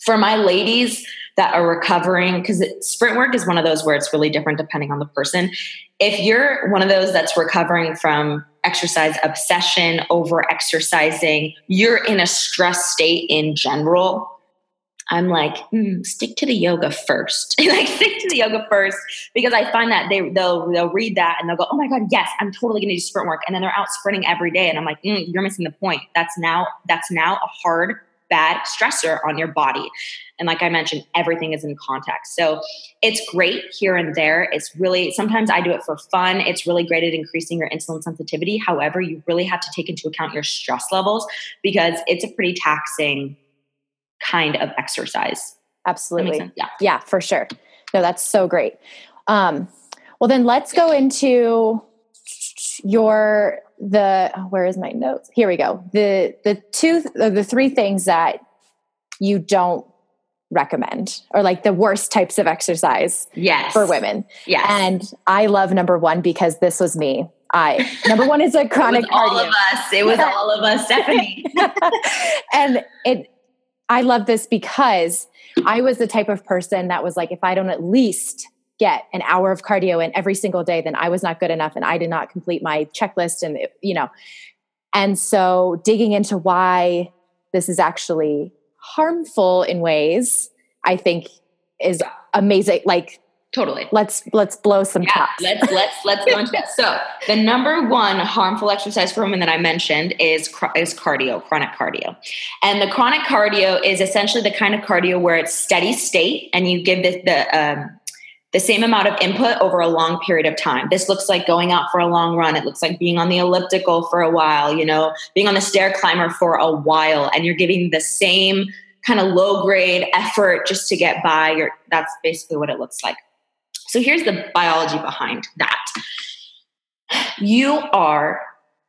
For my ladies that are recovering, because sprint work is one of those where it's really different depending on the person. If you're one of those that's recovering from exercise obsession, over exercising, you're in a stress state in general, I'm like, mm, stick to the yoga first. like stick to the yoga first because I find that they they'll they'll read that and they'll go, oh my god, yes, I'm totally going to do sprint work, and then they're out sprinting every day, and I'm like, mm, you're missing the point. That's now that's now a hard bad stressor on your body. And like I mentioned, everything is in context. So it's great here and there. It's really, sometimes I do it for fun. It's really great at increasing your insulin sensitivity. However, you really have to take into account your stress levels because it's a pretty taxing kind of exercise. Absolutely. Yeah. Yeah, for sure. No, that's so great. Um, well, then let's go into your the where is my notes here we go the the two the three things that you don't recommend or like the worst types of exercise yes. for women yes. and i love number one because this was me I number one is a chronic it all of us. It was all of us, Stephanie. and it I love this because I was the type of person that was like, if I don't at least get an hour of cardio in every single day, then I was not good enough and I did not complete my checklist. And, you know, and so digging into why this is actually harmful in ways, I think is amazing. Like Totally. Let's let's blow some yeah, tops. Let's let's let's go into that. So the number one harmful exercise for women that I mentioned is is cardio, chronic cardio, and the chronic cardio is essentially the kind of cardio where it's steady state, and you give the the um, the same amount of input over a long period of time. This looks like going out for a long run. It looks like being on the elliptical for a while. You know, being on the stair climber for a while, and you're giving the same kind of low grade effort just to get by. You're, that's basically what it looks like. So here's the biology behind that. You are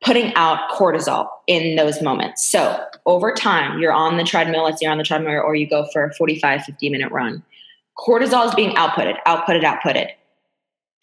putting out cortisol in those moments. So over time, you're on the treadmill, let's say you're on the treadmill, or you go for a 45, 50 minute run. Cortisol is being outputted, outputted, outputted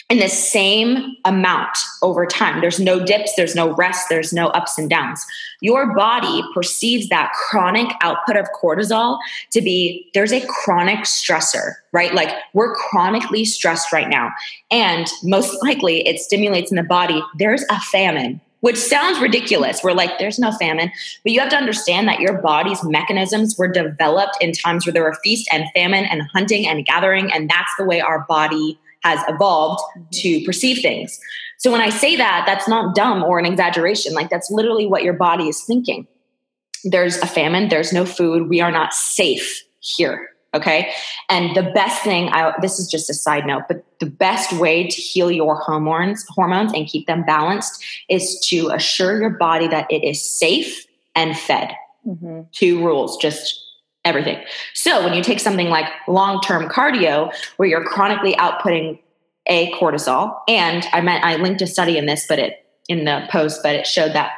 in the same amount over time. There's no dips, there's no rest, there's no ups and downs. Your body perceives that chronic output of cortisol to be there's a chronic stressor, right? Like we're chronically stressed right now. And most likely it stimulates in the body, there's a famine. Which sounds ridiculous. We're like, there's no famine. But you have to understand that your body's mechanisms were developed in times where there were feast and famine and hunting and gathering. And that's the way our body has evolved mm-hmm. to perceive things. So when I say that, that's not dumb or an exaggeration. Like that's literally what your body is thinking. There's a famine, there's no food, we are not safe here. Okay. And the best thing, I, this is just a side note, but the best way to heal your hormones, hormones and keep them balanced is to assure your body that it is safe and fed. Mm-hmm. Two rules, just everything. So when you take something like long term cardio, where you're chronically outputting a cortisol, and I meant I linked a study in this, but it in the post, but it showed that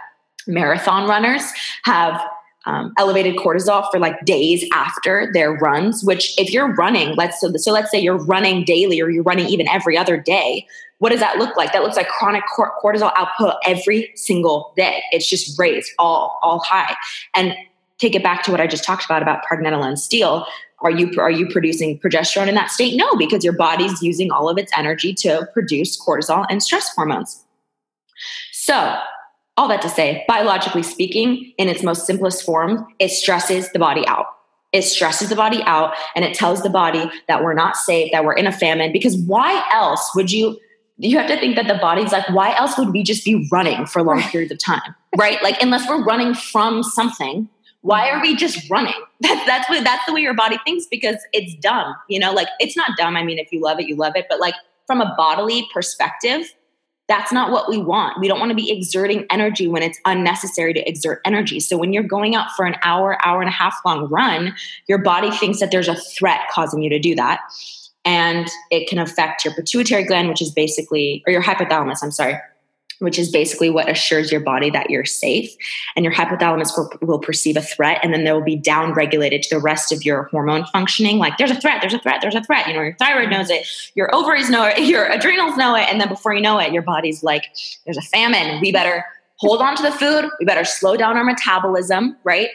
marathon runners have um, elevated cortisol for like days after their runs. Which, if you're running, let's so, so let's say you're running daily or you're running even every other day. What does that look like? That looks like chronic cortisol output every single day. It's just raised all all high, and take it back to what I just talked about about pregnenolone steal. Are you are you producing progesterone in that state? No, because your body's using all of its energy to produce cortisol and stress hormones. So, all that to say, biologically speaking, in its most simplest form, it stresses the body out. It stresses the body out and it tells the body that we're not safe, that we're in a famine. Because why else would you? You have to think that the body's like, why else would we just be running for long periods of time? Right? Like, unless we're running from something, why are we just running? That's that's what that's the way your body thinks because it's dumb. You know, like it's not dumb. I mean, if you love it, you love it. But like from a bodily perspective, that's not what we want. We don't want to be exerting energy when it's unnecessary to exert energy. So when you're going out for an hour, hour and a half long run, your body thinks that there's a threat causing you to do that. And it can affect your pituitary gland, which is basically, or your hypothalamus, I'm sorry, which is basically what assures your body that you're safe. And your hypothalamus will, will perceive a threat, and then they will be down regulated to the rest of your hormone functioning. Like, there's a threat, there's a threat, there's a threat. You know, your thyroid knows it, your ovaries know it, your adrenals know it. And then before you know it, your body's like, there's a famine. We better hold on to the food. We better slow down our metabolism, right?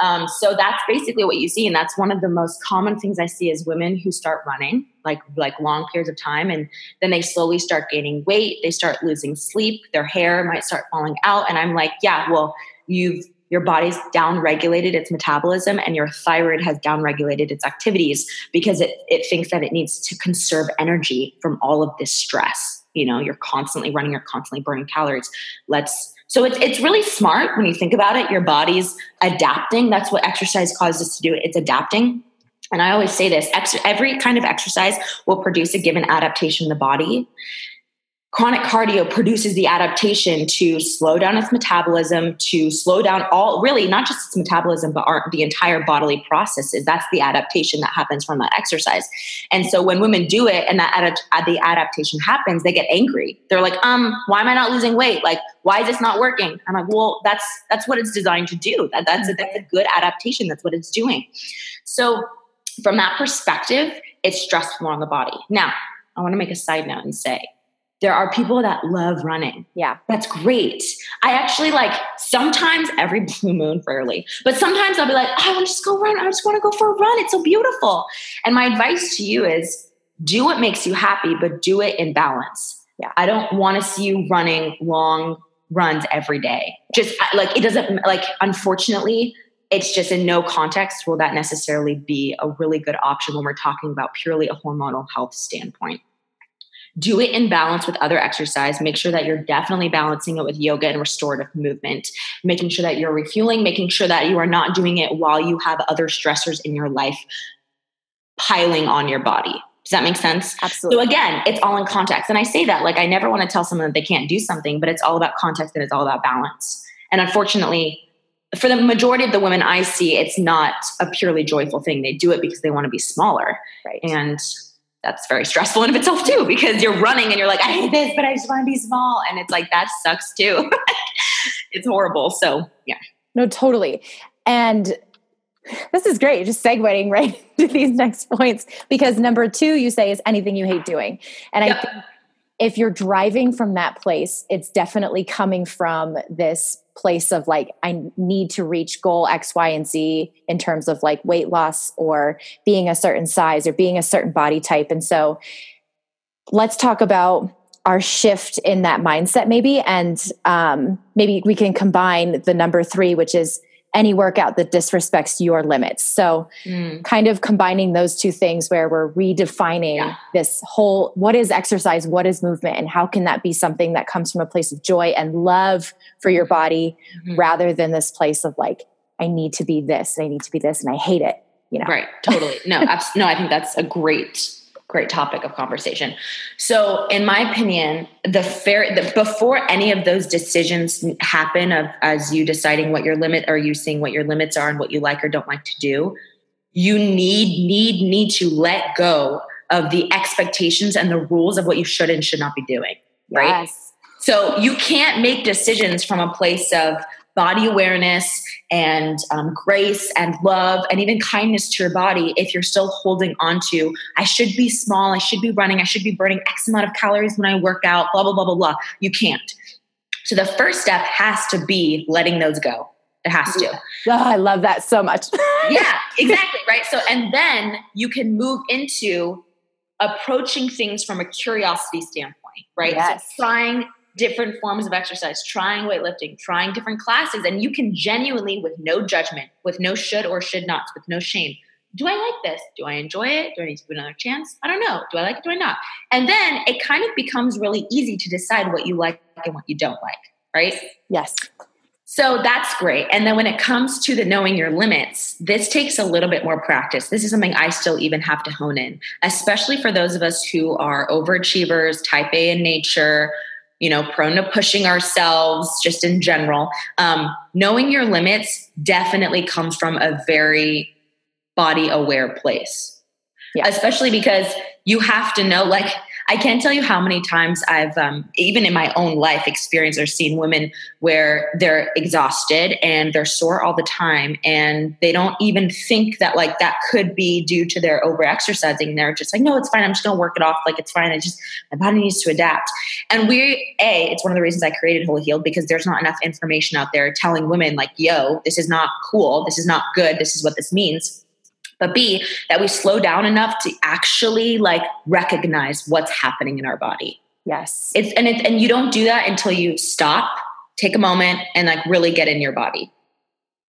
Um, so that's basically what you see, and that's one of the most common things I see is women who start running like like long periods of time, and then they slowly start gaining weight. They start losing sleep. Their hair might start falling out, and I'm like, yeah, well, you've your body's downregulated its metabolism and your thyroid has downregulated its activities because it, it thinks that it needs to conserve energy from all of this stress you know you're constantly running you're constantly burning calories let's so it's, it's really smart when you think about it. Your body's adapting. That's what exercise causes us to do. It's adapting. And i always say this every kind of exercise will produce a given adaptation in the body chronic cardio produces the adaptation to slow down its metabolism to slow down all really not just its metabolism but our, the entire bodily processes. That's the adaptation that happens from that exercise. And so when women do it and that ad- the adaptation happens they get angry. They're like um why am i not losing weight? Like why is this not working? I'm like well that's that's what it's designed to do. That, that's, a, that's a good adaptation. That's what it's doing. So from that perspective it's stressful on the body. Now i want to make a side note and say there are people that love running. Yeah. That's great. I actually like sometimes every blue moon, rarely, but sometimes I'll be like, oh, I want to just go run. I just want to go for a run. It's so beautiful. And my advice to you is do what makes you happy, but do it in balance. Yeah. I don't want to see you running long runs every day. Just uh, like it doesn't, like, unfortunately, it's just in no context will that necessarily be a really good option when we're talking about purely a hormonal health standpoint do it in balance with other exercise. Make sure that you're definitely balancing it with yoga and restorative movement, making sure that you're refueling, making sure that you are not doing it while you have other stressors in your life piling on your body. Does that make sense? Absolutely. So again, it's all in context. And I say that like I never want to tell someone that they can't do something, but it's all about context and it's all about balance. And unfortunately, for the majority of the women I see, it's not a purely joyful thing. They do it because they want to be smaller. Right. And that's very stressful in of itself too because you're running and you're like i hate this but i just want to be small. And it's like that sucks too. It's horrible. So yeah. No totally. And this is great just segueing right to these next points because number two you say is anything you hate doing. And yep. i think if you're driving from that place it's definitely coming from this place of like i need to reach goal x y and z in terms of like weight loss or being a certain size or being a certain body type. And so let's talk about our shift in that mindset maybe. And um, maybe we can combine the number three which is any workout that disrespects your limits. So, mm. kind of combining those two things where we're redefining yeah. this whole what is exercise, what is movement, and how can that be something that comes from a place of joy and love for your body mm-hmm. rather than this place of like, I need to be this, I need to be this, and I hate it. You know, right? Totally. No, abs- no. I think that's a great great topic of conversation. So, in my opinion, the fair the, before any of those decisions happen of as you deciding what your limit or you seeing what your limits are and what you like or don't like to do, you need need need to let go of the expectations and the rules of what you should and should not be doing. Right. Yes. So you can't make decisions from a place of body awareness and um, grace and love and even kindness to your body if you're still holding on to i should be small i should be running i should be burning x amount of calories when i work out blah blah blah blah blah. You can't. So the first step has to be letting those go. It has to. Oh, i love that so much. Yeah exactly right? So and then you can move into approaching things from a curiosity standpoint right? Yes. so trying different forms of exercise, trying weightlifting, trying different classes, and you can genuinely, with no judgment, with no should or should nots, with no shame, do I like this? Do I enjoy it? Do I need to give another chance? I don't know. Do I like it? Do I not? And then it kind of becomes really easy to decide what you like and what you don't like, right? Yes. So that's great. And then when it comes to the knowing your limits, this takes a little bit more practice. This is something I still even have to hone in, especially for those of us who are overachievers, type A in nature, you know, prone to pushing ourselves just in general. Um, knowing your limits definitely comes from a very body aware place. Yeah. Especially because you have to know, like, I can't tell you how many times I've, um, even in my own life, experienced or seen women where they're exhausted and they're sore all the time, and they don't even think that like that could be due to their over exercising. They're just like, no, it's fine. I'm just gonna work it off. Like it's fine. I just my body needs to adapt. And we, a, it's one of the reasons I created Wholly Healed because there's not enough information out there telling women like, yo, this is not cool. This is not good. This is what this means but b that we slow down enough to actually like recognize what's happening in our body. Yes. It's and it's and you don't do that until you stop take a moment and like really get in your body.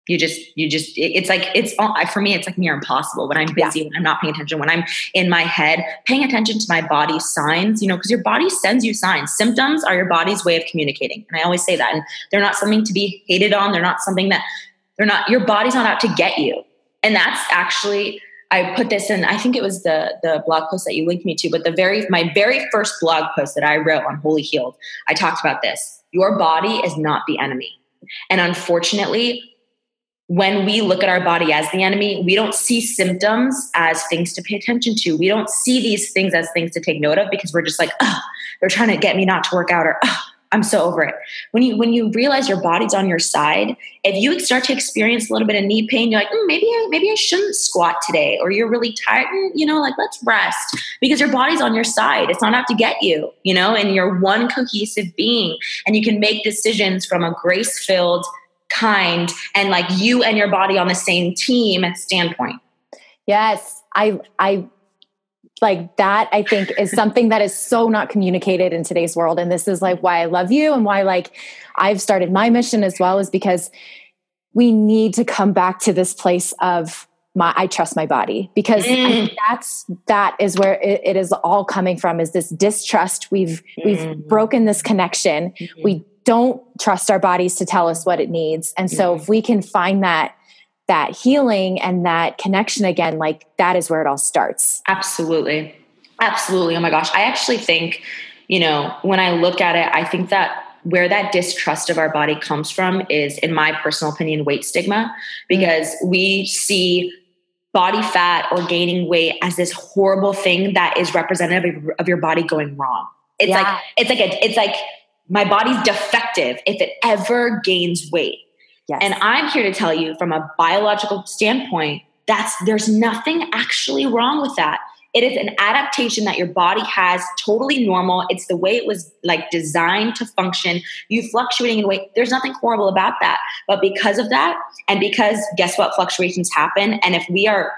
You just you just it's like it's oh, for me it's like near impossible when i'm busy yeah. when i'm not paying attention when i'm in my head paying attention to my body signs you know because your body sends you signs. Symptoms are your body's way of communicating and i always say that and they're not something to be hated on they're not something that they're not your body's not out to get you and that's actually I put this in. I think it was the the blog post that you linked me to, but the very my very first blog post that I wrote on Wholly Healed, I talked about this. Your body is not the enemy, and unfortunately, when we look at our body as the enemy, we don't see symptoms as things to pay attention to. We don't see these things as things to take note of because we're just like, oh, they're trying to get me not to work out, or oh, I'm so over it. When you when you realize your body's on your side, if you start to experience a little bit of knee pain, you're like, mm, maybe I, maybe I shouldn't squat today, or you're really tired, mm, you know, like let's rest because your body's on your side. It's not out to get you, you know, and you're one cohesive being, and you can make decisions from a grace filled, kind, and like you and your body on the same team standpoint. Yes, I I like that i think is something that is so not communicated in today's world and this is like why i love you and why like i've started my mission as well is because we need to come back to this place of my i trust my body because mm. that's that is where it, it is all coming from is this distrust we've mm. we've broken this connection mm-hmm. we don't trust our bodies to tell us what it needs and so mm. if we can find that that healing and that connection again, like that is where it all starts. Absolutely. Absolutely. Oh my gosh. I actually think, you know, when I look at it, I think that where that distrust of our body comes from is, in my personal opinion, weight stigma, because mm-hmm. we see body fat or gaining weight as this horrible thing that is representative of your body going wrong. It's yeah. like, it's like, a, it's like, my body's defective if it ever gains weight Yes. And I'm here to tell you from a biological standpoint, that's there's nothing actually wrong with that. It is an adaptation that your body has totally normal. It's the way it was like designed to function. You fluctuating in weight, there's nothing horrible about that. But because of that, and because guess what, fluctuations happen. And if we are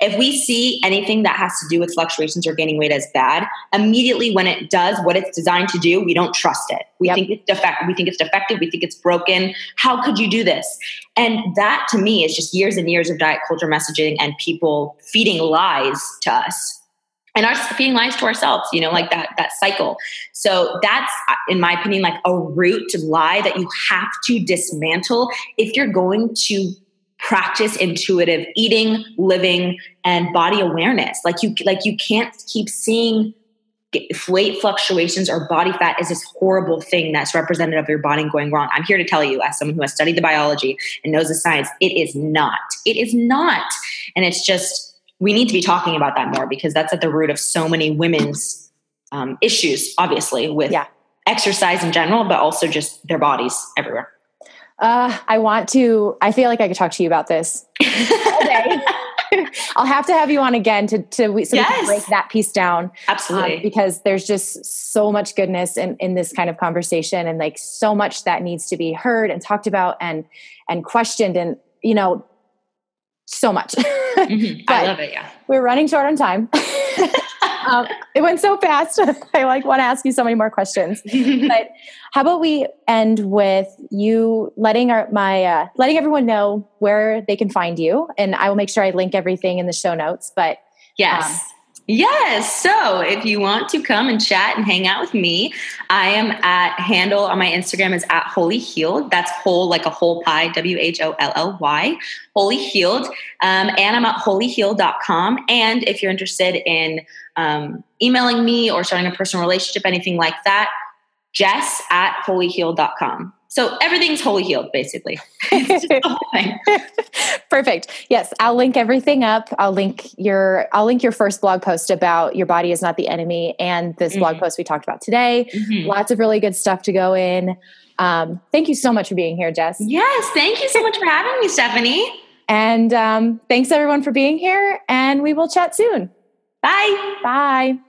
if we see anything that has to do with fluctuations or gaining weight as bad, immediately when it does what it's designed to do, we don't trust it. We yep. think it's defective. We think it's defective. We think it's broken. How could you do this? And that to me is just years and years of diet culture messaging and people feeding lies to us and our feeding lies to ourselves you know like that that cycle so that's in my opinion like a root lie that you have to dismantle if you're going to practice intuitive eating, living, and body awareness. Like you, like you can't keep seeing weight fluctuations or body fat is this horrible thing that's representative of your body going wrong. I'm here to tell you, as someone who has studied the biology and knows the science, it is not. It is not. And it's just, we need to be talking about that more because that's at the root of so many women's um, issues, obviously, with yeah. exercise in general, but also just their bodies everywhere. Uh, I want to. I feel like I could talk to you about this all day. I'll have to have you on again to to so yes. we can break that piece down. Absolutely, um, because there's just so much goodness in in this kind of conversation, and like so much that needs to be heard and talked about and and questioned, and you know, so much. Mm-hmm. I love it. Yeah, we're running short on time. um, it went so fast. I like want to ask you so many more questions. but how about we end with you letting our my uh, letting everyone know where they can find you, and I will make sure I link everything in the show notes. But yes. Um, Yes. So if you want to come and chat and hang out with me, I am at handle on my Instagram is at Wholly Healed. That's whole like a whole pie, W H O L L Y, Wholly Healed. Um, and I'm at whollyhealed.com. And if you're interested in um, emailing me or starting a personal relationship, anything like that, Jess at whollyhealed.com. so everything's wholly healed, basically. Perfect. Yes, I'll link everything up. I'll link your I'll link your first blog post about your body is not the enemy and this mm-hmm. blog post we talked about today. Mm-hmm. Lots of really good stuff to go in. Um, thank you so much for being here, Jess. Yes, thank you so much for having me, Stephanie. And um, thanks everyone for being here. And we will chat soon. Bye. Bye.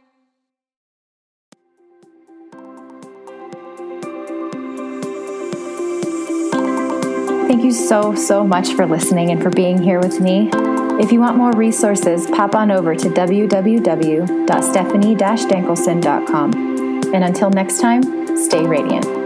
Thank you so, so much for listening and for being here with me. If you want more resources, pop on over to www.stephanie-dankelson.com. And until next time, stay radiant.